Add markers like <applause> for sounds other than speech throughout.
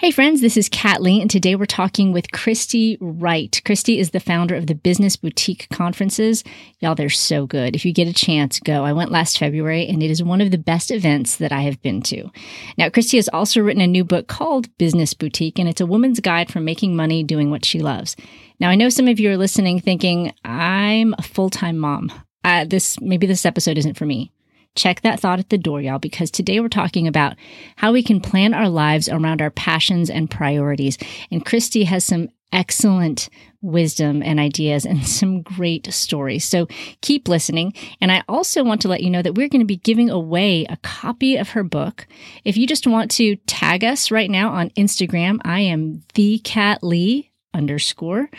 Hey friends, this is Kat Lee, and today we're talking with Christy Wright. Christy is the founder of the Business Boutique Conferences. Y'all, they're so good. If you get a chance, go. I went last February, and it is one of the best events that I have been to. Now, Christy has also written a new book called Business Boutique, and it's a woman's guide for making money doing what she loves. Now, I know some of you are listening thinking, I'm a full time mom. Uh, this maybe this episode isn't for me. Check that thought at the door, y'all, because today we're talking about how we can plan our lives around our passions and priorities. And Christy has some excellent wisdom and ideas and <laughs> some great stories. So keep listening. And I also want to let you know that we're going to be giving away a copy of her book. If you just want to tag us right now on Instagram, I am the Kat Lee underscore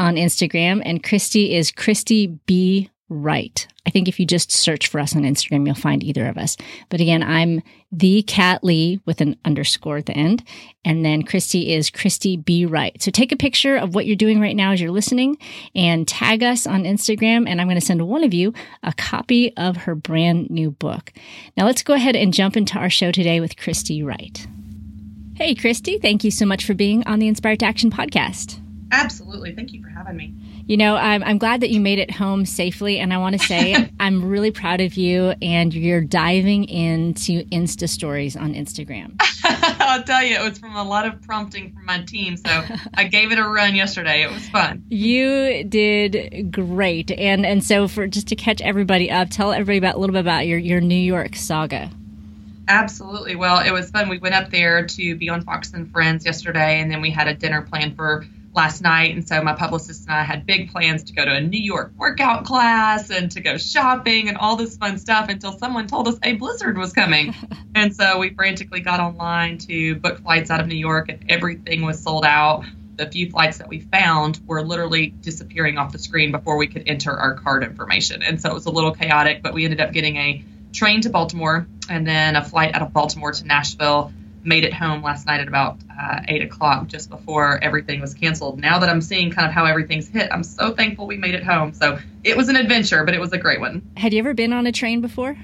on Instagram, and Christy is Christy B Wright. I think if you just search for us on Instagram, you'll find either of us. But again, I'm the Kat Lee with an underscore at the end. And then Christy is Christy B. Wright. So take a picture of what you're doing right now as you're listening and tag us on Instagram. And I'm going to send one of you a copy of her brand new book. Now let's go ahead and jump into our show today with Christy Wright. Hey, Christy, thank you so much for being on the Inspired to Action podcast. Absolutely. Thank you for having me. You know, I'm, I'm glad that you made it home safely. And I want to say <laughs> I'm really proud of you and you're diving into Insta stories on Instagram. <laughs> I'll tell you, it was from a lot of prompting from my team. So <laughs> I gave it a run yesterday. It was fun. You did great. And and so for just to catch everybody up, tell everybody about a little bit about your, your New York saga. Absolutely. Well, it was fun. We went up there to be on Fox and Friends yesterday, and then we had a dinner planned for last night. And so my publicist and I had big plans to go to a New York workout class and to go shopping and all this fun stuff until someone told us a blizzard was coming. <laughs> and so we frantically got online to book flights out of New York, and everything was sold out. The few flights that we found were literally disappearing off the screen before we could enter our card information. And so it was a little chaotic, but we ended up getting a train to Baltimore and then a flight out of Baltimore to Nashville made it home last night at about uh, eight o'clock, just before everything was canceled. Now that I'm seeing kind of how everything's hit, I'm so thankful we made it home. So it was an adventure, but it was a great one. Had you ever been on a train before?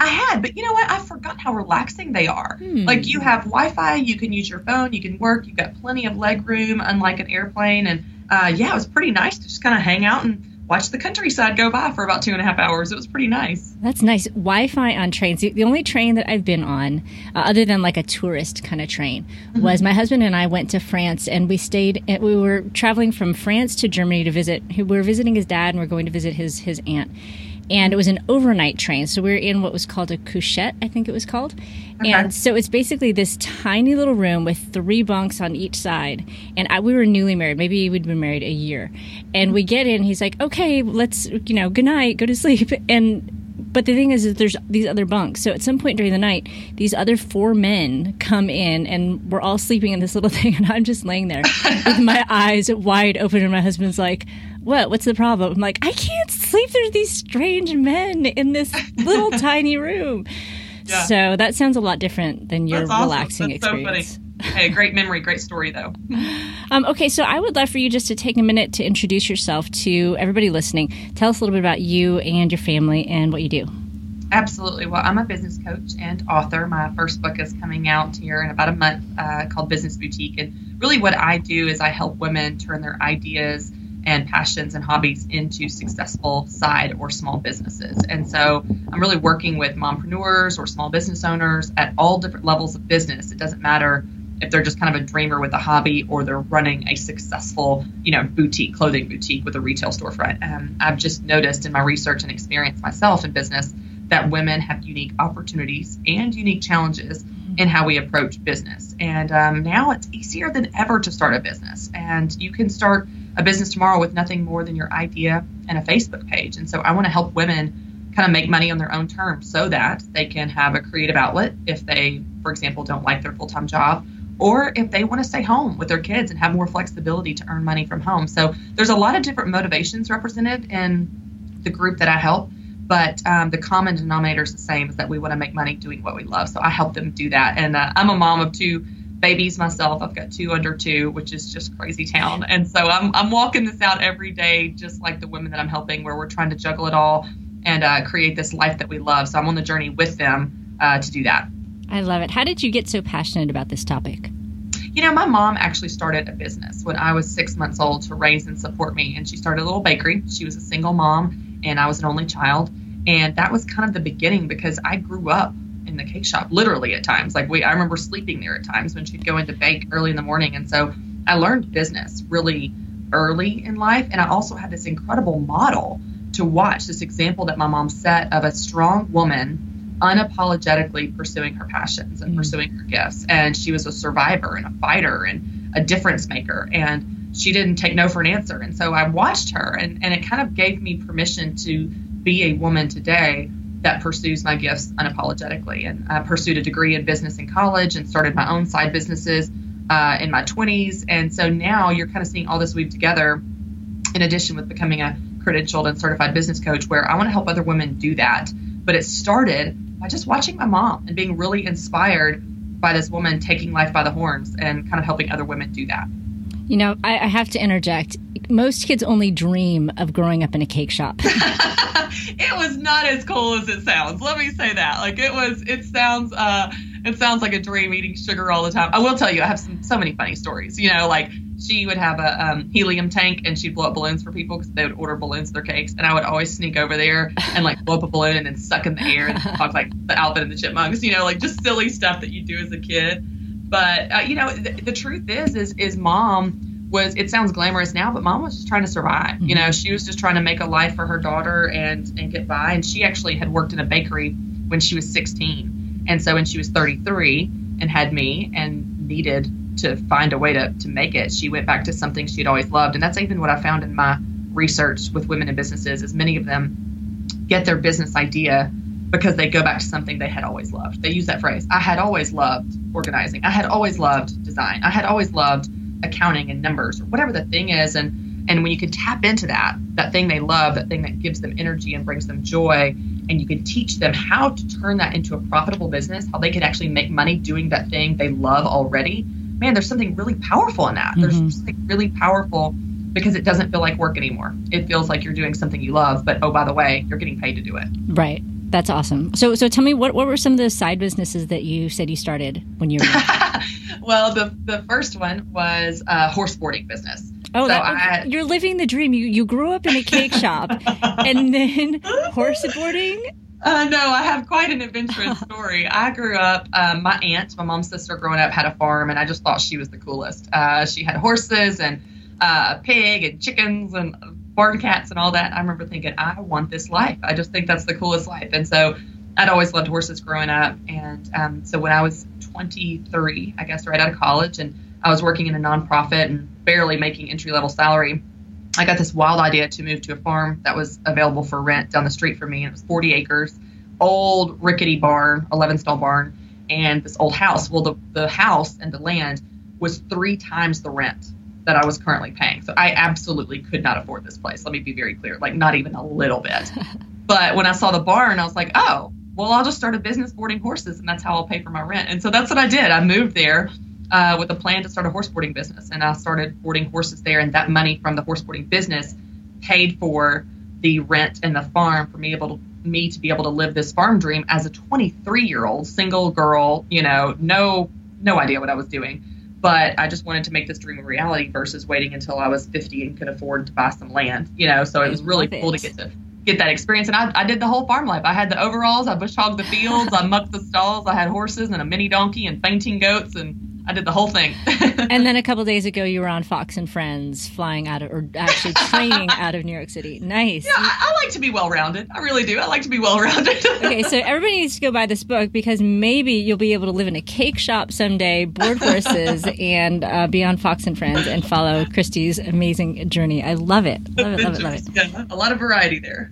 I had, but you know what? I forgot how relaxing they are. Hmm. Like you have Wi-Fi, you can use your phone, you can work, you've got plenty of leg room, unlike an airplane. And uh, yeah, it was pretty nice to just kind of hang out and watch the countryside go by for about two and a half hours. It was pretty nice. That's nice. Wi Fi on trains. The only train that I've been on, uh, other than like a tourist kind of train, mm-hmm. was my husband and I went to France and we stayed, we were traveling from France to Germany to visit, we were visiting his dad and we are going to visit his, his aunt and it was an overnight train. So we were in what was called a couchette, I think it was called. Okay. And so it's basically this tiny little room with three bunks on each side. And I, we were newly married. Maybe we'd been married a year. And we get in. He's like, "Okay, let's you know, good night, go to sleep." <laughs> And but the thing is, is there's these other bunks. So at some point during the night, these other four men come in, and we're all sleeping in this little <laughs> thing, and I'm just laying there <laughs> with my eyes wide open, and my husband's like, "What? What's the problem?" I'm like, "I can't sleep. through these strange men in this little <laughs> tiny room." Yeah. So that sounds a lot different than your awesome. relaxing That's experience. So funny. hey, great memory, great story, though. <laughs> Um, okay, so I would love for you just to take a minute to introduce yourself to everybody listening. Tell us a little bit about you and your family and what you do. Absolutely. Well, I'm a business coach and author. My first book is coming out here in about a month uh, called Business Boutique. And really, what I do is I help women turn their ideas and passions and hobbies into successful side or small businesses. And so I'm really working with mompreneurs or small business owners at all different levels of business. It doesn't matter if they're just kind of a dreamer with a hobby or they're running a successful, you know, boutique, clothing boutique with a retail storefront. Um, I've just noticed in my research and experience myself in business that women have unique opportunities and unique challenges in how we approach business. And um, now it's easier than ever to start a business. And you can start a business tomorrow with nothing more than your idea and a Facebook page. And so I want to help women kind of make money on their own terms so that they can have a creative outlet if they, for example, don't like their full time job or if they want to stay home with their kids and have more flexibility to earn money from home. So there's a lot of different motivations represented in the group that I help, but um, the common denominator is the same: is that we want to make money doing what we love. So I help them do that. And uh, I'm a mom of two babies myself. I've got two under two, which is just crazy town. And so I'm I'm walking this out every day, just like the women that I'm helping, where we're trying to juggle it all and uh, create this life that we love. So I'm on the journey with them uh, to do that. I love it. How did you get so passionate about this topic? You know, my mom actually started a business when I was six months old to raise and support me. And she started a little bakery. She was a single mom, and I was an only child. And that was kind of the beginning because I grew up in the cake shop, literally at times. Like, we, I remember sleeping there at times when she'd go into bake early in the morning. And so I learned business really early in life. And I also had this incredible model to watch, this example that my mom set of a strong woman unapologetically pursuing her passions and mm pursuing her gifts. And she was a survivor and a fighter and a difference maker. And she didn't take no for an answer. And so I watched her, and, and it kind of gave me permission to be a woman today that pursues my gifts unapologetically. And I pursued a degree in business in college and started my own side businesses uh, in my 20s. And so now you're kind of seeing all this weave together in addition with becoming a credentialed and certified business coach, where I want to help other women do that. But it started by just watching my mom and being really inspired by this woman taking life by the horns and kind of helping other women do that. You know, I, I have to interject. Most kids only dream of growing up in a cake shop. <laughs> it was not as cool as it sounds. Let me say that. Like it was. It sounds. uh It sounds like a dream eating sugar all the time. I will tell you, I have some so many funny stories. You know, like she would have a um, helium tank and she'd blow up balloons for people because they would order balloons for their cakes. And I would always sneak over there and like blow up a balloon and then suck in the air and <laughs> talk like the Alvin and the Chipmunks, you know, like just silly stuff that you do as a kid. But uh, you know, th- the truth is, is, is mom was. It sounds glamorous now, but mom was just trying to survive. Mm-hmm. You know, she was just trying to make a life for her daughter and and get by. And she actually had worked in a bakery when she was 16, and so when she was 33 and had me and needed to find a way to, to make it, she went back to something she'd always loved. And that's even what I found in my research with women in businesses is many of them get their business idea because they go back to something they had always loved. They use that phrase. I had always loved organizing. I had always loved design. I had always loved accounting and numbers or whatever the thing is. And and when you can tap into that, that thing they love, that thing that gives them energy and brings them joy, and you can teach them how to turn that into a profitable business, how they can actually make money doing that thing they love already, man, there's something really powerful in that. Mm-hmm. There's something really powerful because it doesn't feel like work anymore. It feels like you're doing something you love, but oh, by the way, you're getting paid to do it. Right. That's awesome. So, so tell me what, what were some of the side businesses that you said you started when you were? <laughs> well, the the first one was a horse boarding business. Oh, so that, I, you're living the dream. You you grew up in a cake shop, <laughs> and then horse boarding. Uh, no, I have quite an adventurous <laughs> story. I grew up, um, my aunt, my mom's sister growing up, had a farm, and I just thought she was the coolest. Uh, she had horses and uh, a pig and chickens and barn cats and all that. I remember thinking, I want this life. I just think that's the coolest life. And so I'd always loved horses growing up. And um, so when I was 23, I guess, right out of college, and I was working in a nonprofit and barely making entry level salary I got this wild idea to move to a farm that was available for rent down the street from me. And it was 40 acres, old rickety barn, 11 stall barn, and this old house. Well, the, the house and the land was three times the rent that I was currently paying. So I absolutely could not afford this place. Let me be very clear, like not even a little bit. <laughs> but when I saw the barn, I was like, oh, well, I'll just start a business boarding horses and that's how I'll pay for my rent. And so that's what I did. I moved there uh, with a plan to start a horse boarding business. And I started boarding horses there, and that money from the horse boarding business paid for the rent and the farm for me able to me to be able to live this farm dream as a 23 year old single girl. You know, no no idea what I was doing, but I just wanted to make this dream a reality versus waiting until I was 50 and could afford to buy some land. You know, so it was really cool to get to get that experience. And I, I did the whole farm life. I had the overalls, I bush hogged the fields, I mucked the stalls, I had horses and a mini donkey and fainting goats and I did the whole thing. <laughs> and then a couple days ago, you were on Fox and Friends, flying out of, or actually <laughs> training out of New York City. Nice. Yeah, I, I like to be well rounded. I really do. I like to be well rounded. <laughs> okay, so everybody needs to go buy this book because maybe you'll be able to live in a cake shop someday, board horses, and uh, be on Fox and Friends and follow Christy's amazing journey. I love it. Love it. Love it. Love it. Yeah, a lot of variety there.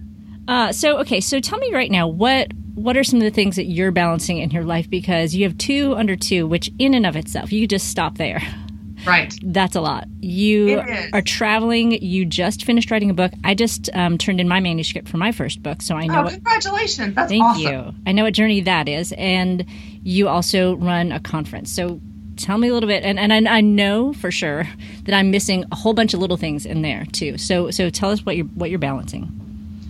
Uh, so okay, so tell me right now what what are some of the things that you're balancing in your life because you have two under two, which in and of itself you just stop there. Right. <laughs> That's a lot. You are traveling. You just finished writing a book. I just um, turned in my manuscript for my first book, so I know. Oh, what, congratulations! That's thank awesome. you. I know what journey that is, and you also run a conference. So tell me a little bit, and, and I, I know for sure that I'm missing a whole bunch of little things in there too. So so tell us what you're what you're balancing.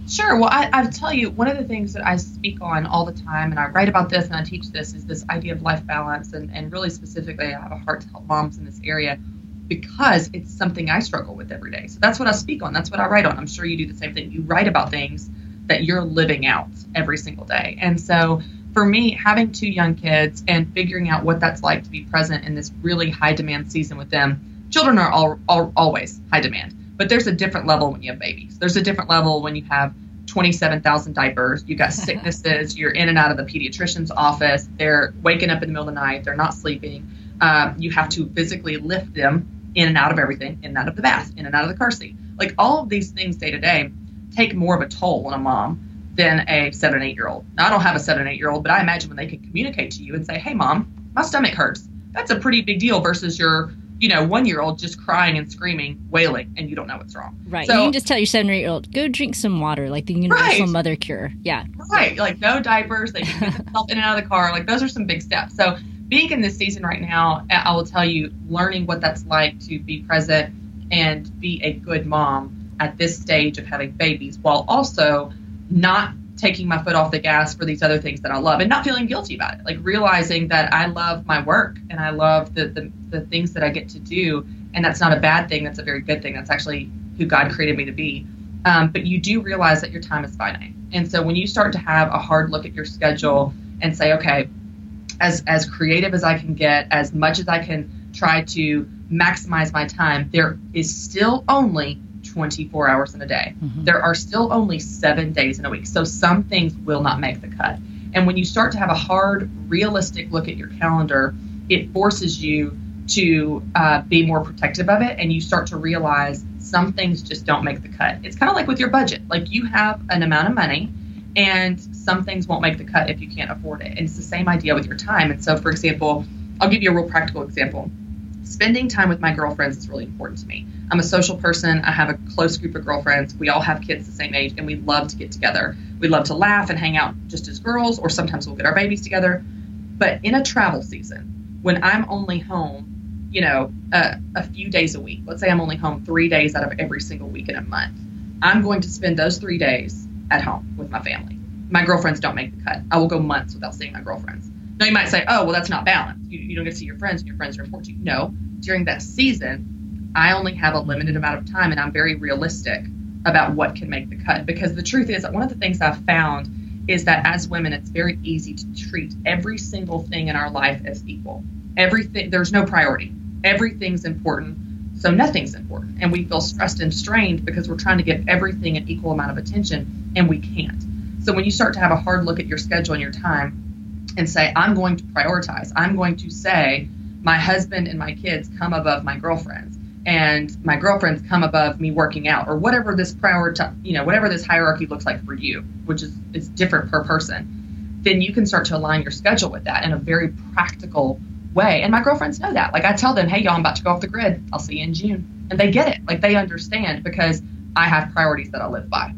Sure. Well, I, I tell you, one of the things that I speak on all the time, and I write about this and I teach this, is this idea of life balance. And, and really specifically, I have a heart to help moms in this area because it's something I struggle with every day. So that's what I speak on. That's what I write on. I'm sure you do the same thing. You write about things that you're living out every single day. And so for me, having two young kids and figuring out what that's like to be present in this really high demand season with them, children are all, all, always high demand but there's a different level when you have babies. There's a different level when you have 27,000 diapers. You've got <laughs> sicknesses. You're in and out of the pediatrician's office. They're waking up in the middle of the night. They're not sleeping. Um, you have to physically lift them in and out of everything, in and out of the bath, in and out of the car seat. Like all of these things day to day take more of a toll on a mom than a seven eight year old. Now, I don't have a seven eight year old, but I imagine when they can communicate to you and say, hey, mom, my stomach hurts. That's a pretty big deal versus your you know, one year old just crying and screaming, wailing, and you don't know what's wrong. Right. So, you can just tell your seven or eight year old, go drink some water, like the universal right. mother cure. Yeah. Right. Like no diapers. They can get <laughs> themselves in and out of the car. Like those are some big steps. So being in this season right now, I will tell you, learning what that's like to be present and be a good mom at this stage of having babies while also not taking my foot off the gas for these other things that I love and not feeling guilty about it. Like realizing that I love my work and I love the, the, the things that I get to do. And that's not a bad thing. That's a very good thing. That's actually who God created me to be. Um, but you do realize that your time is finite. And so when you start to have a hard look at your schedule and say, okay, as, as creative as I can get, as much as I can try to maximize my time, there is still only 24 hours in a day. Mm-hmm. There are still only seven days in a week. So some things will not make the cut. And when you start to have a hard, realistic look at your calendar, it forces you to uh, be more protective of it. And you start to realize some things just don't make the cut. It's kind of like with your budget. Like you have an amount of money and some things won't make the cut if you can't afford it. And it's the same idea with your time. And so, for example, I'll give you a real practical example spending time with my girlfriends is really important to me. I'm a social person. I have a close group of girlfriends. We all have kids the same age, and we love to get together. We love to laugh and hang out just as girls, or sometimes we'll get our babies together. But in a travel season, when I'm only home, you know, a, a few days a week, let's say I'm only home three days out of every single week in a month, I'm going to spend those three days at home with my family. My girlfriends don't make the cut. I will go months without seeing my girlfriends now you might say, oh, well, that's not balanced. You, you don't get to see your friends, and your friends are important to you. No, during that season, I only have a limited amount of time, and I'm very realistic about what can make the cut. Because the truth is that one of the things I've found is that as women, it's very easy to treat every single thing in our life as equal. Everything, there's no priority. Everything's important, so nothing's important. And we feel stressed and strained because we're trying to give everything an equal amount of attention, and we can't. So when you start to have a hard look at your schedule and your time, and say, I'm going to prioritize. I'm going to say, my husband and my kids come above my girlfriends, and my girlfriends come above me working out, or whatever this priority, you know, whatever this hierarchy looks like for you, which is is different per person. Then you can start to align your schedule with that in a very practical way. And my girlfriends know that. Like I tell them, hey, y'all, I'm about to go off the grid. I'll see you in June, and they get it. Like they understand because I have priorities that I live by.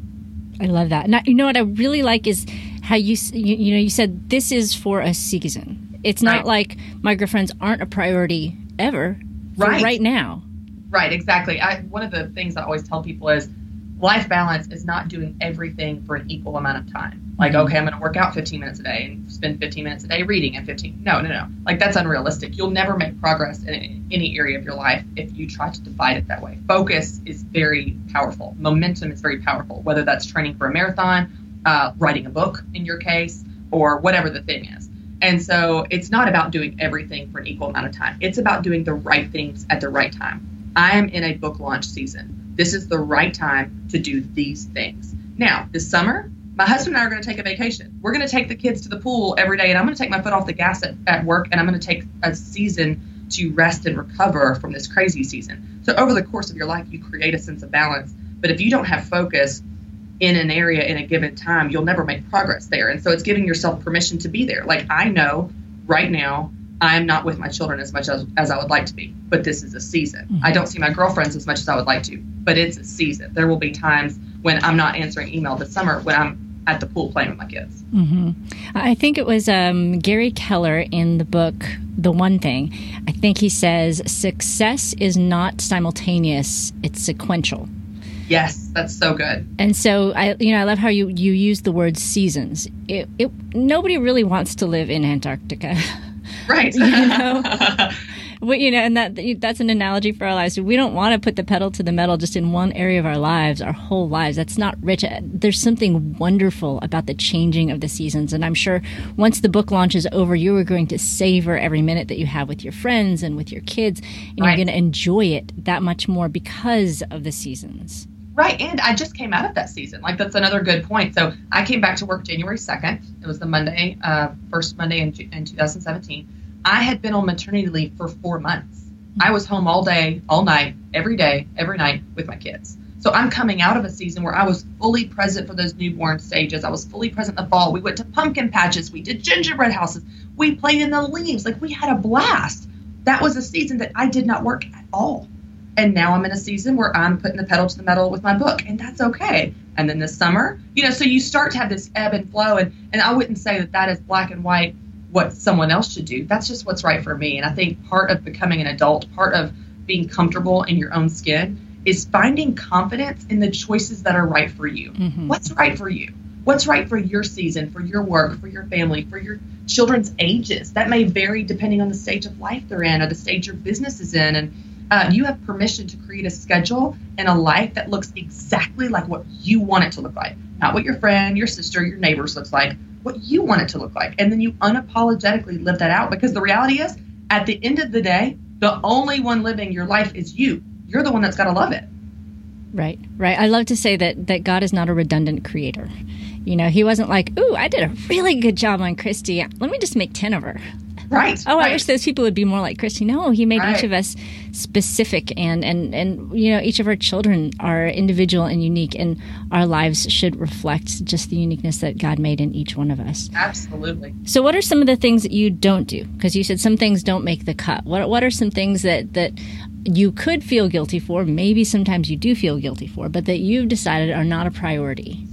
I love that. Now, you know what I really like is how you, you you know you said this is for a season. It's not right. like my girlfriends aren't a priority ever. Right. Right now. Right. Exactly. I, one of the things I always tell people is life balance is not doing everything for an equal amount of time. Like, mm-hmm. okay, I'm going to work out 15 minutes a day and spend 15 minutes a day reading and 15. No, no, no. Like, that's unrealistic. You'll never make progress in any area of your life if you try to divide it that way. Focus is very powerful, momentum is very powerful, whether that's training for a marathon uh, writing a book in your case, or whatever the thing is. And so it's not about doing everything for an equal amount of time. It's about doing the right things at the right time. I am in a book launch season. This is the right time to do these things. Now, this summer, my husband and I are going to take a vacation. We're going to take the kids to the pool every day, and I'm going to take my foot off the gas at, at work, and I'm going to take a season to rest and recover from this crazy season. So, over the course of your life, you create a sense of balance. But if you don't have focus in an area in a given time, you'll never make progress there. And so, it's giving yourself permission to be there. Like, I know right now, I'm not with my children as much as, as I would like to be, but this is a season. Mm-hmm. I don't see my girlfriends as much as I would like to, but it's a season. There will be times when I'm not answering email this summer when I'm at the pool playing with my kids. Mm-hmm. I think it was um, Gary Keller in the book The One Thing. I think he says success is not simultaneous; it's sequential. Yes, that's so good. And so I, you know, I love how you you use the word seasons. It, it nobody really wants to live in Antarctica, <laughs> right? you know, <laughs> we, you know, and that that's an analogy for our lives. We don't want to put the pedal to the metal just in one area of our lives, our whole lives. That's not rich. There's something wonderful about the changing of the seasons, and I'm sure once the book launch is over, you are going to savor every minute that you have with your friends and with your kids, and right. you're going to enjoy it that much more because of the seasons. Right, and I just came out of that season. Like that's another good point. So I came back to work January second. It was the Monday, uh, first Monday in, in 2017 I had been on maternity leave for four months. I was home all day, all night, every day, every night with my kids. So I'm coming out of a season where I was fully present for those newborn stages. I was fully present in the fall. We went to pumpkin patches. We did gingerbread houses. We played in the leaves. Like we had a blast. That was a season that I did not work at all. And now I'm in a season where I'm putting the pedal to the metal with my book, and that's okay. And then this summer, you know, so you start to have this ebb and flow. And, and I wouldn't say that that is black and white what someone else should do. That's just what's right for me. And I think part of becoming an adult, part of being comfortable in your own skin, is finding confidence in the choices that are right for you. Mm-hmm. What's right for you? What's right for your season, for your work, for your family, for your children's ages? That may vary depending on the stage of life they're in or the stage your business is in. And uh, you have permission to create a schedule and a life that looks exactly like what you want it to look like, not what your friend, your sister, your neighbors looks like, what you want it to look like. And then you unapologetically live that out because the reality is, at the end of the day, the only one living your life is you. You're the one that's got to love it. Right, right. I love to say that that God is not a redundant creator. You know, He wasn't like, "Ooh, I did a really good job on Christy. Let me just make ten of her." Right. Oh, right. I wish those people would be more like Christy. No, he made right. each of us specific and and and you know, each of our children are individual and unique and our lives should reflect just the uniqueness that God made in each one of us. Absolutely. So what are some of the things that you don't do? Because you said some things don't make the cut. What what are some things that that you could feel guilty for, maybe sometimes you do feel guilty for, but that you've decided are not a priority?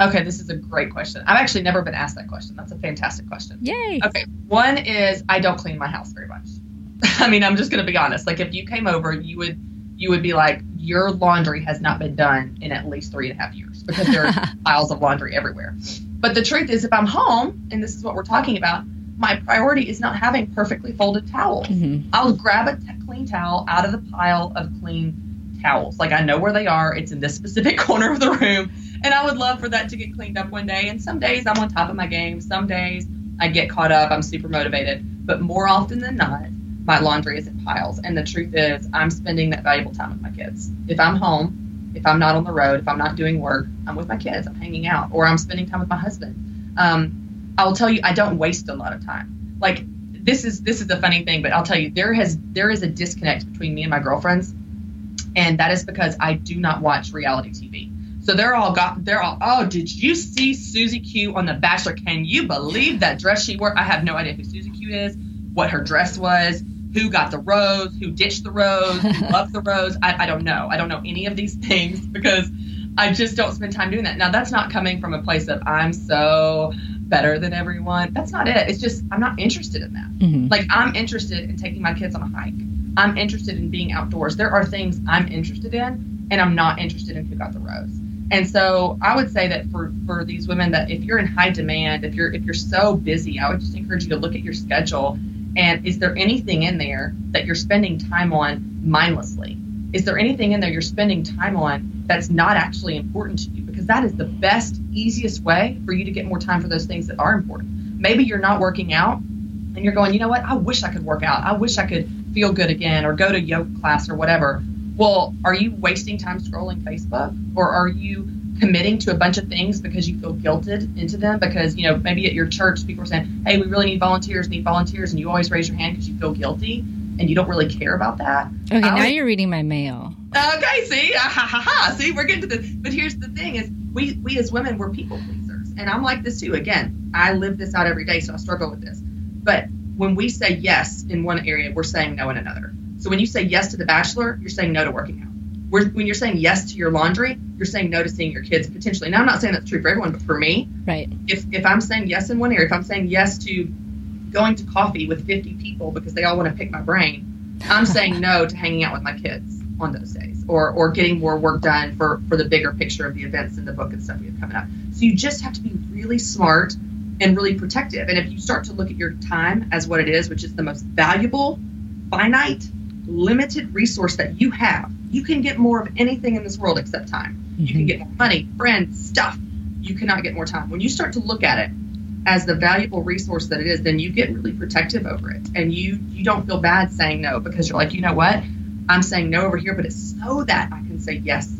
Okay, this is a great question. I've actually never been asked that question. That's a fantastic question. Yay. Okay, one is I don't clean my house very much. <laughs> I mean, I'm just going to be honest. Like, if you came over, you would you would be like, your laundry has not been done in at least three and a half years because there are <laughs> piles of laundry everywhere. But the truth is, if I'm home, and this is what we're talking about, my priority is not having perfectly folded towels. Mm-hmm. I'll grab a t- clean towel out of the pile of clean towels. Like I know where they are. It's in this specific <laughs> corner of the room and I would love for that to get cleaned up one day. And some days I'm on top of my game. Some days I get caught up. I'm super motivated. But more often than not, my laundry is in piles. And the truth is, I'm spending that valuable time with my kids. If I'm home, if I'm not on the road, if I'm not doing work, I'm with my kids. I'm hanging out, or I'm spending time with my husband. Um, I'll tell you, I don't waste a lot of time. Like this is this is the funny thing, but I'll tell you, there has there is a disconnect between me and my girlfriends, and that is because I do not watch reality TV. So they're all got they're all oh did you see Susie Q on The Bachelor? Can you believe that dress she wore? I have no idea who Susie Q is, what her dress was, who got the rose, who ditched the rose, who <laughs> loved the rose. I, I don't know. I don't know any of these <laughs> things because I just don't spend time doing that. Now that's not coming from a place of I'm so better than everyone. That's not it. It's just I'm not interested in that. Mm-hmm. Like I'm interested in taking my kids on a hike. I'm interested in being outdoors. There are things I'm interested in, and I'm not interested in who got the rose. And so I would say that for, for these women that if you're in high demand, if you're if you're so busy, I would just encourage you to look at your schedule and is there anything in there that you're spending time on mindlessly? Is there anything in there you're spending time on that's not actually important to you? Because that is the best, easiest way for you to get more time for those things that are important. maybe you're not working out and you're going, you know what? I wish I could work out. I wish I could feel good again or go to yoga class or whatever. Well, are you wasting time scrolling Facebook? Or are you committing to a bunch of things because you feel guilted into them? Because you know maybe at your church people are saying hey we really need volunteers need volunteers and you always raise your hand because you feel guilty and you don't really care about that. Okay now you're reading my mail. Okay see? Ah, ha, ha, ha. see we're getting to this but here's the thing is we we as women we're people pleasers. And i'm like this too. Again i live this out every day so i struggle with this. But when we say yes in one area we're saying no in another so when you say yes to the bachelor you're saying no to working out when you're saying yes to your laundry, you're saying no to seeing your kids potentially. Now, I'm not saying that's true for everyone, but for me, right? If if I'm saying yes in one area, if I'm saying yes to going to coffee with 50 people because they all want to pick my brain, I'm <laughs> saying no to hanging out with my kids on those days, or or getting more work done for for the bigger picture of the events in the book and stuff we have coming up. So you just have to be really smart and really protective. And if you start to look at your time as what it is, which is the most valuable, finite, limited resource that you have you can get more of anything in this world except time. Mm-hmm. You can mm-hmm. get more money, friends, stuff. You cannot get more time. When you start to look at it as the valuable resource that it is, then you get really protective over it, and you you don't feel bad saying no because you're like, you know what, I'm saying no over here, but it's so that I can say yes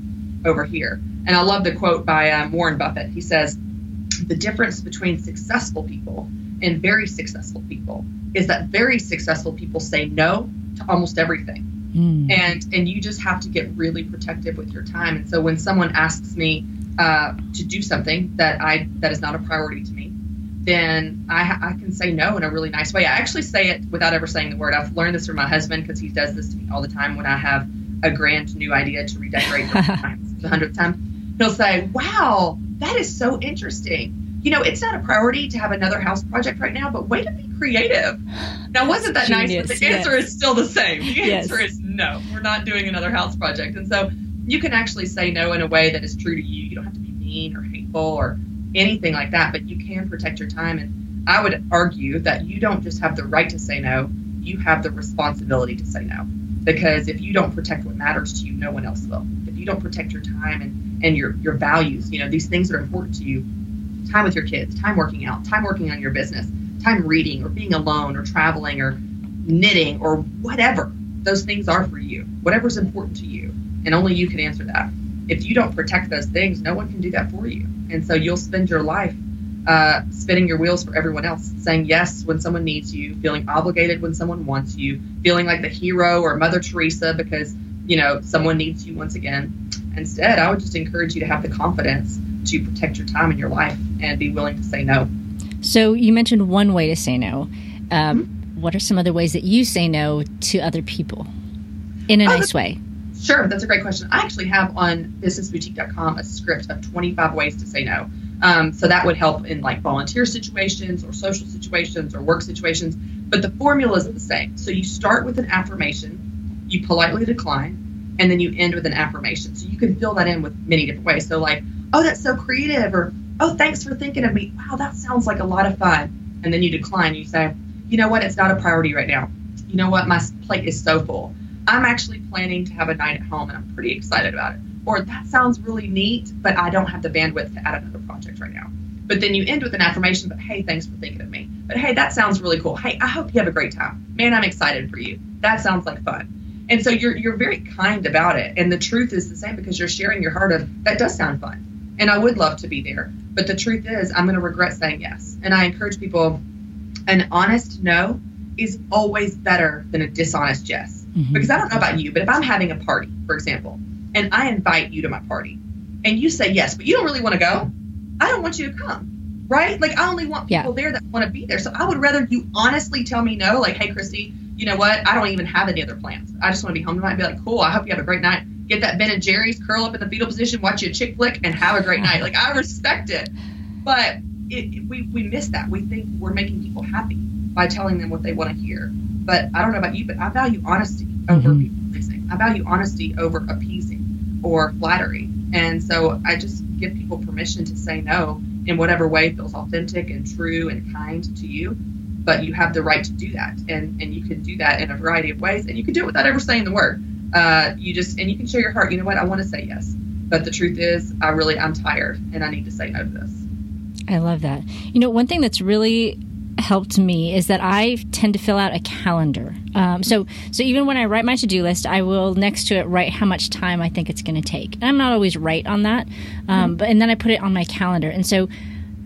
over here. And I love the quote by um, Warren Buffett. He says, "The difference between successful people and very successful people is that very successful people say no to almost everything." Mm. And and you just have to get really protective with your time. And so when someone asks me uh, to do something that I that is not a priority to me, then I, I can say no in a really nice way. I actually say it without ever saying the word. I've learned this from my husband because he does this to me all the time when I have a grand new idea to redecorate <laughs> the hundredth time. He'll say, "Wow, that is so interesting." You know, it's not a priority to have another house project right now, but way to be creative. Now, wasn't that Genius. nice? But the answer yes. is still the same. The yes. answer is no, we're not doing another house project. And so you can actually say no in a way that is true to you. You don't have to be mean or hateful or anything like that, but you can protect your time. And I would argue that you don't just have the right to say no, you have the responsibility to say no. Because if you don't protect what matters to you, no one else will. If you don't protect your time and, and your, your values, you know, these things that are important to you, time with your kids, time working out, time working on your business, time reading or being alone or traveling or knitting or whatever those things are for you, whatever's important to you. And only you can answer that. If you don't protect those things, no one can do that for you. And so you'll spend your life uh, spinning your wheels for everyone else, saying yes when someone needs you, feeling obligated when someone wants you, feeling like the hero or Mother Teresa because, you know, someone needs you once again. Instead, I would just encourage you to have the confidence to protect your time in your life and be willing to say no. So you mentioned one way to say no. Um, mm-hmm. What are some other ways that you say no to other people in a oh, nice way? Sure, that's a great question. I actually have on businessboutique.com a script of 25 ways to say no. Um, so that would help in like volunteer situations or social situations or work situations. But the formula is the same. So you start with an affirmation, you politely decline, and then you end with an affirmation. So you can fill that in with many different ways. So like, oh, that's so creative, or oh, thanks for thinking of me. Wow, that sounds like a lot of fun. And then you decline. You say, you know what, it's not a priority right now. You know what, my plate is so full. I'm actually planning to have a night at home and I'm pretty excited about it. Or that sounds really neat, but I don't have the bandwidth to add another project right now. But then you end with an affirmation, but hey, thanks for thinking of me. But hey, that sounds really cool. Hey, I hope you have a great time. Man, I'm excited for you. That sounds like fun. And so you're you're very kind about it. And the truth is the same because you're sharing your heart of that does sound fun and I would love to be there. But the truth is, I'm going to regret saying yes. And I encourage people an honest no is always better than a dishonest yes. Mm-hmm. Because I don't know about you, but if I'm having a party, for example, and I invite you to my party and you say yes, but you don't really want to go, I don't want you to come. Right? Like, I only want people yeah. there that want to be there. So I would rather you honestly tell me no, like, hey, Christy, you know what? I don't even have any other plans. I just want to be home tonight and be like, cool, I hope you have a great night get that Ben and Jerry's, curl up in the fetal position, watch a chick flick, and have a great night. Like I respect it, but it, we we miss that. We think we're making people happy by telling them what they want to hear. But I don't know about you, but I value honesty over mm-hmm. people pleasing. I value honesty over appeasing or flattery. And so I just give people permission to say no in whatever way feels authentic and true and kind to you. But you have the right to do that. And, and you can do that in a variety of ways. And you can do it without ever saying the word uh, you just and you can show your heart. You know what? I want to say yes, but the truth is, I really I'm tired and I need to say no to this. I love that. You know, one thing that's really helped me is that I tend to fill out a calendar. Um, so, so even when I write my to-do list, I will next to it write how much time I think it's going to take. And I'm not always right on that, um, mm-hmm. but and then I put it on my calendar. And so,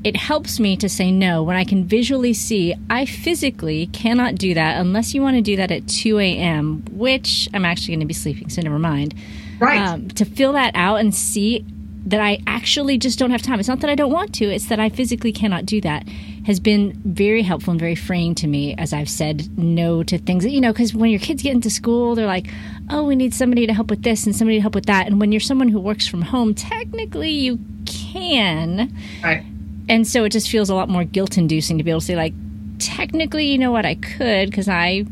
it helps me to say no when I can visually see I physically cannot do that unless you want to do that at 2 a.m., which I'm actually going to be sleeping, so never mind. Right. Um, to fill that out and see that I actually just don't have time. It's not that I don't want to, it's that I physically cannot do that has been very helpful and very freeing to me as I've said no to things. You know, because when your kids get into school, they're like, oh, we need somebody to help with this and somebody to help with that. And when you're someone who works from home, technically you can. Right. And so it just feels a lot more guilt inducing to be able to say, like, technically, you know what, I could because I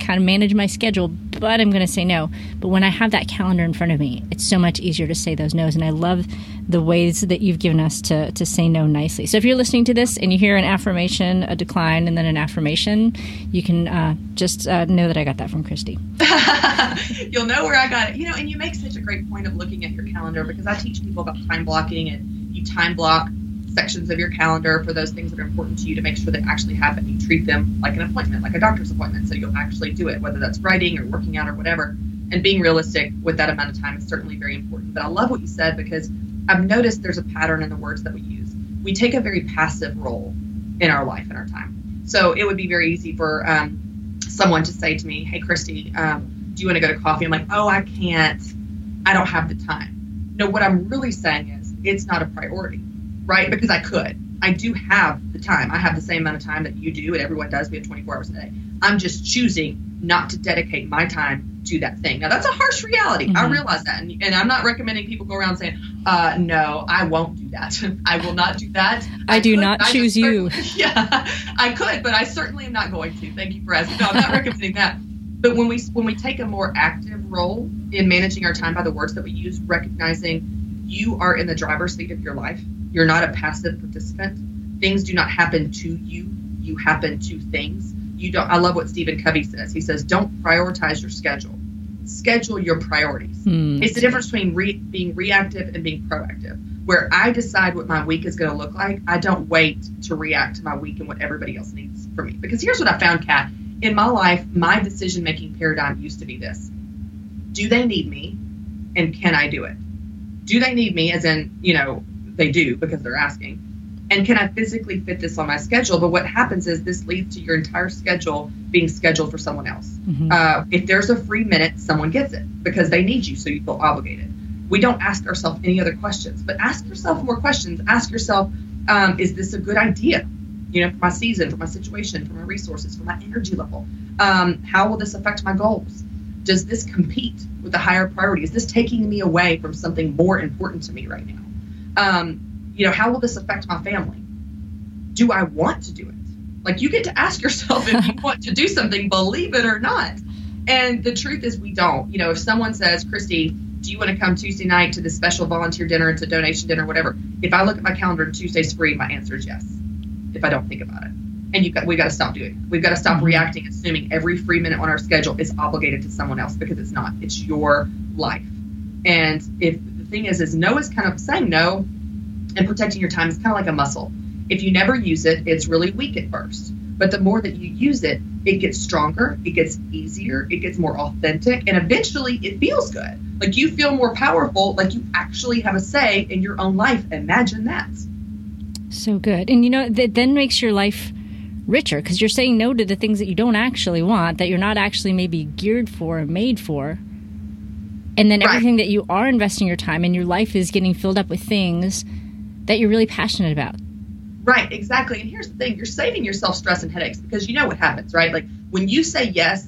kind of manage my schedule, but I'm going to say no. But when I have that calendar in front of me, it's so much easier to say those no's. And I love the ways that you've given us to, to say no nicely. So if you're listening to this and you hear an affirmation, a decline, and then an affirmation, you can uh, just uh, know that I got that from Christy. <laughs> You'll know where I got it. You know, and you make such a great point of looking at your calendar because I teach people about time blocking and you time block sections of your calendar for those things that are important to you to make sure they actually happen. You treat them like an appointment, like a doctor's appointment. So you'll actually do it, whether that's writing or working out or whatever. And being realistic with that amount of time is certainly very important. But I love what you said because I've noticed there's a pattern in the words that we use. We take a very passive role in our life and our time. So it would be very easy for um, someone to say to me, Hey, Christy, um, do you want to go to coffee? I'm like, Oh, I can't. I don't have the time. No, what I'm really saying is it's not a priority right? Because I could. I do have the time. I have the same amount of time that you do, and everyone does. We have 24 hours a day. I'm just choosing not to dedicate my time to that thing. Now, that's a harsh reality. Mm-hmm. I realize that. And, and, I'm not recommending people go around saying, uh, no, I won't do that. <laughs> I will not do that. I, I do could, not choose you. <laughs> Yeah, I could, but I certainly am not going to. Thank you for asking. No, I'm not recommending that. But when we when we take a more active role in managing our time by the words that we use, recognizing you are in the driver's seat of your life you're not a passive participant. Things do not happen to you. You happen to things. You don't. I love what Stephen Covey says. He says, "Don't prioritize your schedule. Schedule your priorities." Hmm. It's the difference between re- being reactive and being proactive. Where I decide what my week is going to look like, I don't wait to react to my week and what everybody else needs from me. Because here's what I found, Kat. In my life, my decision making paradigm used to be this: Do they need me, and can I do it? Do they need me, as in, you know, they do because they're asking. And can I physically fit this on my schedule? But what happens is this leads to your entire schedule being scheduled for someone else. Mm-hmm. Uh, if there's a free minute, someone gets it because they need you, so you feel obligated. We don't ask ourselves any other questions, but ask yourself more questions. Ask yourself, um, is this a good idea? You know, for my season, for my situation, for my resources, for my energy level. Um, how will this affect my goals? Does this compete with the higher priority? Is this taking me away from something more important to me right now? um, you know, how will this affect my family? Do I want to do it? Like you get to ask yourself if you <laughs> want to do something, believe it or not. And the truth is, we don't. You know, if someone says, Christy, do you want to come Tuesday night to this special volunteer dinner? It's a donation dinner, whatever. If I look at my calendar and Tuesday's free, my answer is yes. If I don't think about it, and you've got, we've got to stop doing it. We've got to stop mm-hmm. reacting, assuming every free minute on our schedule is obligated to someone else because it's not. It's your life. And if the thing is, is no is kind of saying no and protecting your time is kind of like a muscle. If you never use it, it's really weak at first. But the more that you use it, it gets stronger, it gets easier, it gets more authentic, and eventually it feels good. Like you feel more powerful, like you actually have a say in your own life. Imagine that. So good. And you know, that then makes your life richer because you're saying no to the things that you don't actually want, that you're not actually maybe geared for or made for. And then everything right. that you are investing your time in your life is getting filled up with things that you're really passionate about. Right exactly. And here's the thing you're saving yourself stress and headaches because you know what happens right? Like when you say yes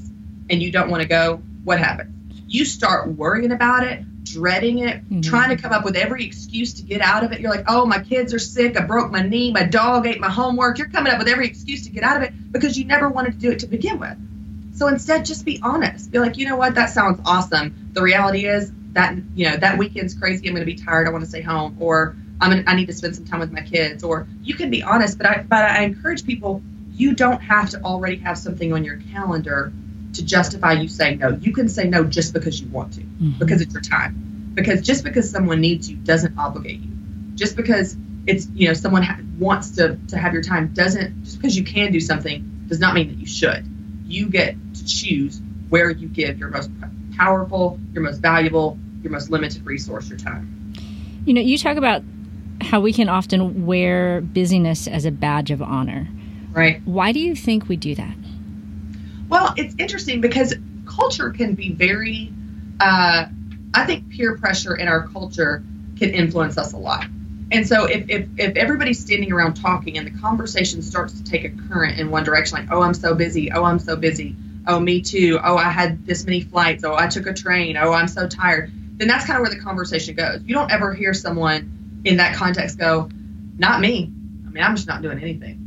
and you don't want to go what happens? You start worrying about it dreading it mm-hmm. trying to come up with every excuse to get out of it you're like oh my kids are sick i broke my knee my dog ate my homework you're coming up with every excuse to get out of it because you never wanted to do it to begin with so instead, just be honest. Be like, you know what, that sounds awesome. The reality is that you know that weekend's crazy. I'm going to be tired. I want to stay home, or I'm gonna, I need to spend some time with my kids. Or you can be honest, but I but I encourage people. You don't have to already have something on your calendar to justify you saying no. You can say no just because you want to, mm-hmm. because it's your time. Because just because someone needs you doesn't obligate you. Just because it's you know someone ha- wants to to have your time doesn't just because you can do something does not mean that you should. You get to choose where you give your most powerful, your most valuable, your most limited resource, your time. You know, you talk about how we can often wear busyness as a badge of honor. Right. Why do you think we do that? Well, it's interesting because culture can be very, uh, I think peer pressure in our culture can influence us a lot. And so if, if, if everybody's standing around talking and the conversation starts to take a current in one direction, like, oh, I'm so busy, oh, I'm so busy, oh, me too, oh, I had this many flights, oh, I took a train, oh, I'm so tired, then that's kind of where the conversation goes. You don't ever hear someone in that context go, not me. I mean, I'm just not doing anything.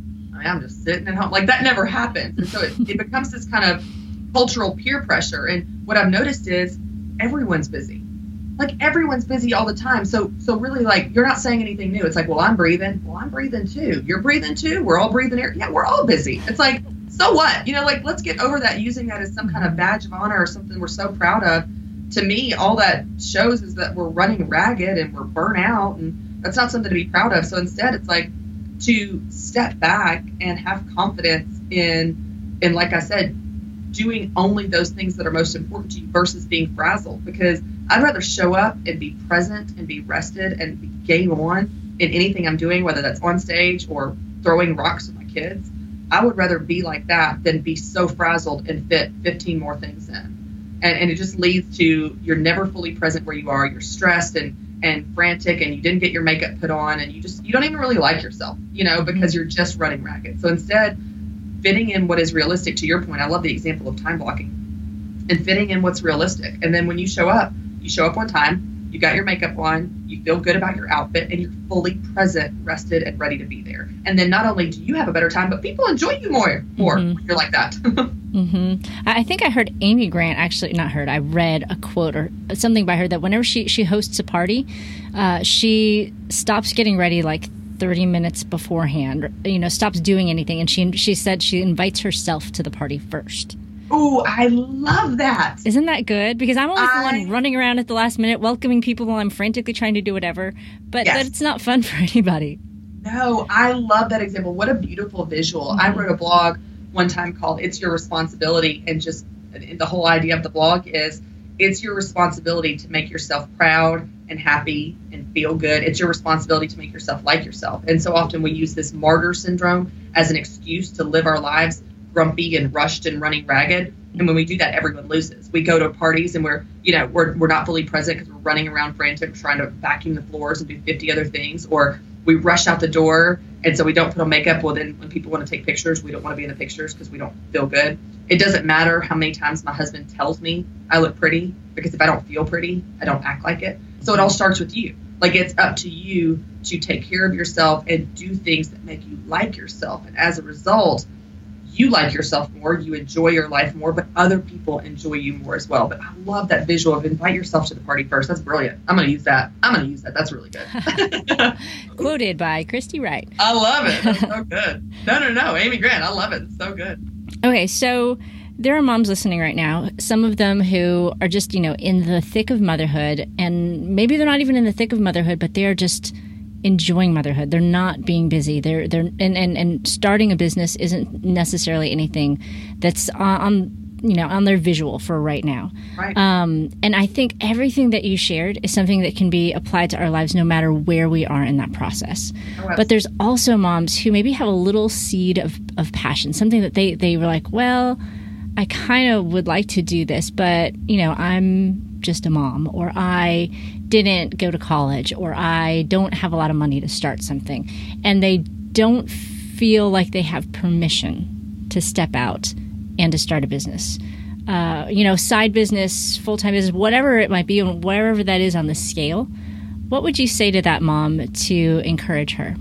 I'm just sitting at home. Like that never happens. And so it, it becomes this kind of cultural peer pressure. And what I've noticed is everyone's busy like everyone's busy all the time. So so really like you're not saying anything new. It's like, well, I'm breathing. Well, I'm breathing too. You're breathing too. We're all breathing air. Yeah, we're all busy. It's like, so what? You know, like let's get over that using that as some kind of badge of honor or something we're so proud of. To me, all that shows is that we're running ragged and we're burnt out and that's not something to be proud of. So instead it's like to step back and have confidence in in like I said, doing only those things that are most important to you versus being frazzled because I'd rather show up and be present and be rested and be game on in anything I'm doing, whether that's on stage or throwing rocks with my kids. I would rather be like that than be so frazzled and fit 15 more things in. And, and it just leads to you're never fully present where you are. You're stressed and, and frantic and you didn't get your makeup put on and you just, you don't even really like yourself, you know, because mm-hmm. you're just running ragged. So instead, fitting in what is realistic to your point, I love the example of time blocking and fitting in what's realistic. And then when you show up, you show up on time, you got your makeup on, you feel good about your outfit, and you're fully present, rested, and ready to be there. And then not only do you have a better time, but people enjoy you more. More mm-hmm. when you're like that. <laughs> mm-hmm. I think I heard Amy Grant actually not heard. I read a quote or something by her that whenever she she hosts a party, uh, she stops getting ready like 30 minutes beforehand you know stops doing anything and she she said she invites herself to the party first Oh, I love that. Isn't that good? Because I'm always I, the one running around at the last minute, welcoming people while I'm frantically trying to do whatever. But yes. it's not fun <laughs> for anybody. No, I love that example. What a beautiful visual. Mm-hmm. I wrote a blog one time called It's Your Responsibility. And just the whole idea of the blog is it's your responsibility to make yourself proud and happy and feel good. It's your responsibility to make yourself like yourself. And so often we use this martyr syndrome as an excuse to live our lives grumpy and rushed and running ragged. And when we do that, everyone loses. We go to parties and we're, you know, we're, we're not fully present because we're running around frantic, trying to vacuum the floors and do 50 other things. Or we rush out the door and so we don't put on makeup. Well, then when people want to take pictures, we don't want to be in the pictures because we don't feel good. It doesn't matter how many times my husband tells me I look pretty because if I don't feel pretty, I don't act like it. So it all starts with you. Like it's up to you to take care of yourself and do things that make you like yourself. And as a result, you like yourself more, you enjoy your life more, but other people enjoy you more as well. But I love that visual of invite yourself to the party first. That's brilliant. I'm going to use that. I'm going to use that. That's really good. <laughs> Quoted by Christy Wright. I love it. That's so good. No, no, no. Amy Grant. I love it. It's so good. Okay, so there are moms listening right now, some of them who are just, you know, in the thick of motherhood, and maybe they're not even in the thick of motherhood, but they're just enjoying motherhood. They're not being busy. They're they're and and, and starting a business isn't necessarily anything that's on you know on their visual for right now. Right. Um, and I think everything that you shared is something that can be applied to our lives no matter where we are in that process. Oh, but there's also moms who maybe have a little seed of, of passion, something that they they were like, well, I kind of would like to do this, but you know, I'm just a mom, or I didn't go to college, or I don't have a lot of money to start something. And they don't feel like they have permission to step out and to start a business. Uh, you know, side business, full time business, whatever it might be, and wherever that is on the scale. What would you say to that mom to encourage her?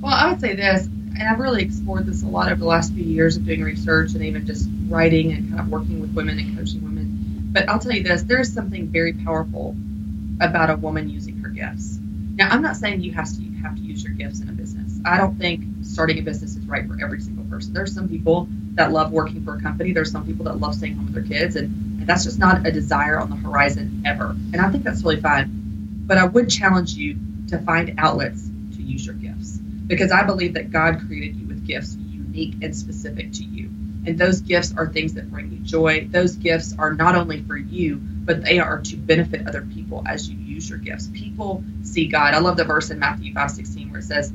Well, I would say this, and I've really explored this a lot over the last few years of doing research and even just writing and kind of working with women and coaching women but I'll tell you this there is something very powerful about a woman using her gifts. Now, I'm not saying you have to you have to use your gifts in a business. I don't think starting a business is right for every single person. There's some people that love working for a company. There's some people that love staying home with their kids, and, and that's just not a desire on the horizon ever. And I think that's really fine. But I would challenge you to find outlets to use your gifts. Because I believe that God created you with gifts unique and specific to you. And those gifts are things that bring you joy. Those gifts are not only for you, but they are to benefit other people as you use your gifts. People see God. I love the verse in Matthew 5 16 where it says,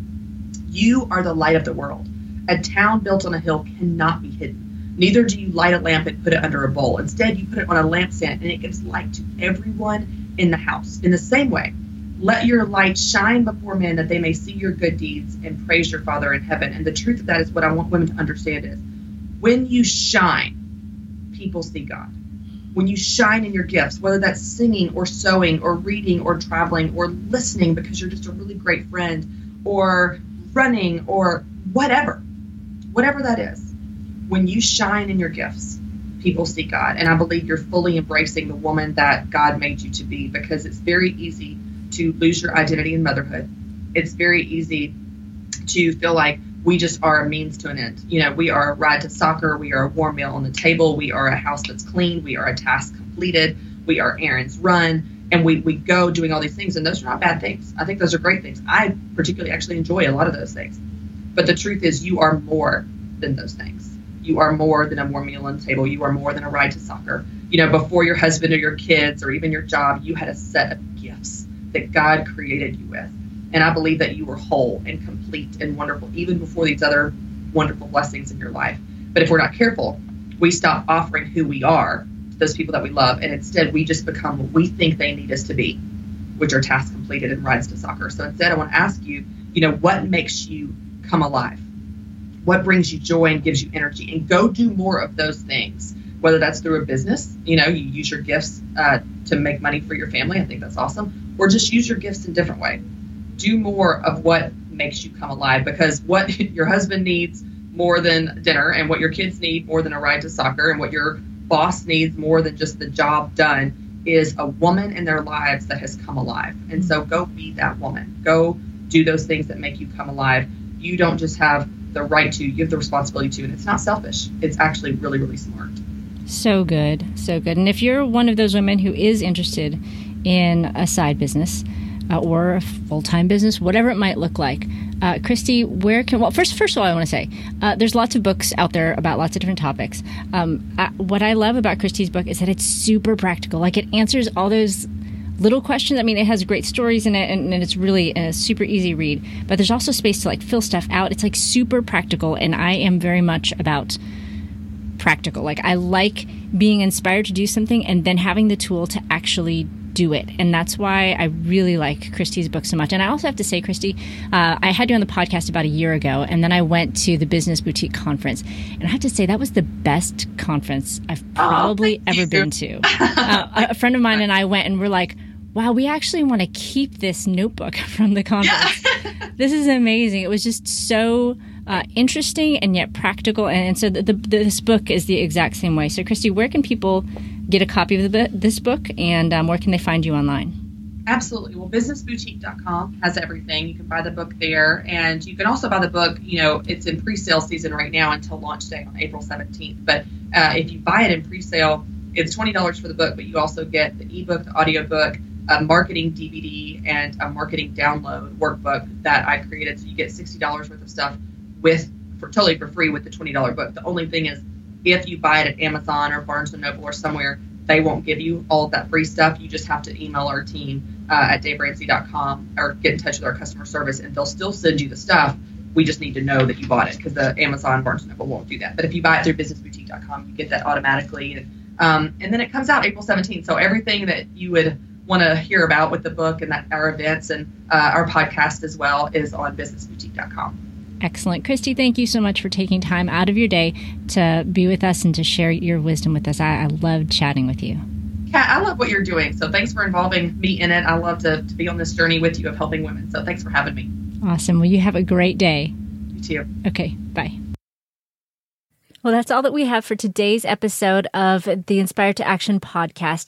You are the light of the world. A town built on a hill cannot be hidden. Neither do you light a lamp and put it under a bowl. Instead, you put it on a lampstand and it gives light to everyone in the house. In the same way, let your light shine before men that they may see your good deeds and praise your Father in heaven. And the truth of that is what I want women to understand is when you shine, people see God. When you shine in your gifts, whether that's singing or sewing or reading or traveling or listening because you're just a really great friend or running or whatever, whatever that is, when you shine in your gifts, people see God. And I believe you're fully embracing the woman that God made you to be because it's very easy to lose your identity in motherhood. It's very easy to feel like we just are a means to an end. You know, we are a ride to soccer, we are a warm meal on the table, we are a house that's clean, we are a task completed, we are errands run, and we, we go doing all these things. And those are not bad things. I think those are great things. I particularly actually enjoy a lot of those things. But the truth is, you are more than those things. You are more than a warm meal on the table. You are more than a ride to soccer. You know, before your husband or your kids or even your job, you had a set of gifts that God created you with. And I believe that you were whole and complete and wonderful, even before these other wonderful blessings in your life. But if we're not careful, we stop offering who we are to those people that we love, and instead we just become what we think they need us to be, which are tasks completed and rides to soccer. So instead, I want to ask you, you know, what makes you come alive? What brings you joy and gives you energy? And go do more of those things, whether that's through a business, you know, you use your gifts uh, to make money for your family. I think that's awesome or just use your gifts in a different way. Do more of what makes you come alive because what <laughs> your husband needs more than dinner and what your kids need more than a ride to soccer and what your boss needs more than just the job done is a woman in their lives that has come alive. And so go be that woman. Go do those things that make you come alive. You don't just have the right to, you have the responsibility to, and it's not selfish. It's actually really, really smart. So good. So good. And if you're one of those women who is interested in a side business uh, or a full time business, whatever it might look like. Uh, Christy, where can well first first of all I want to say uh, there's lots of books out there about lots of different topics. Um, I, what I love about Christy's book is that it's super practical. Like it answers all those little questions. I mean, it has great stories in it, and, and, it's really a super easy read. But there's also space to like fill stuff out. It's like super practical, and I am very much about practical. Like I like being inspired to do something and then having the tool to actually do it. And that's why I really like Christy's book so much. And I also have to say, Christy, uh, I had you on the podcast about a year ago, and then I went to the Business Boutique Conference. And I have to say, that was the best conference I've probably oh, ever you. been to. <laughs> uh, a friend of mine and I went and we're like, wow, we actually want to keep this notebook <laughs> from the conference. <laughs> This is amazing. It was just so. Uh, interesting and yet practical. And, and so the, the, this book is the exact same way. So, Christy, where can people get a copy of the, this book, and um, where can they find you online? Absolutely. Well, businessboutique.com has everything. You can buy the book there. And you can also buy the book, you know, it's in pre sale season right now until launch day on April 17th. But uh, if you buy it in pre sale, it's $20 for the book, but you also get the ebook, the audiobook, a marketing DVD, and a marketing download workbook that I created. So you get $60 worth of stuff with for totally for free with the $20 book. The only thing is, if you buy it at Amazon or Barnes and Noble or somewhere, they won't give you all of that free stuff. You just have to email our team uh, at daveramsey.com or get in touch with our customer service, and they'll still send you the stuff. We just need to know that you bought it because the Amazon Barnes and Noble won't do that. But if you buy it through businessboutique.com, you get that automatically, and um, and then it comes out April 17th. So everything that you would want to hear about with the book and that our events and uh, our podcast as well is on businessboutique.com. Excellent. Christy, thank you so much for taking time out of your day to be with us and to share your wisdom with us. I, I loved chatting with you. Kat, I love what you're doing. So thanks for involving me in it. I love to, to be on this journey with you of helping women. So thanks for having me. Awesome. Well, you have a great day. You too. Okay. Bye. Well, that's all that we have for today's episode of the Inspired to Action podcast.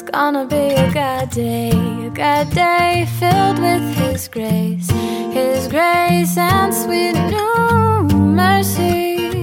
It's gonna be a good day, a good day filled with His grace, His grace and sweet new mercies.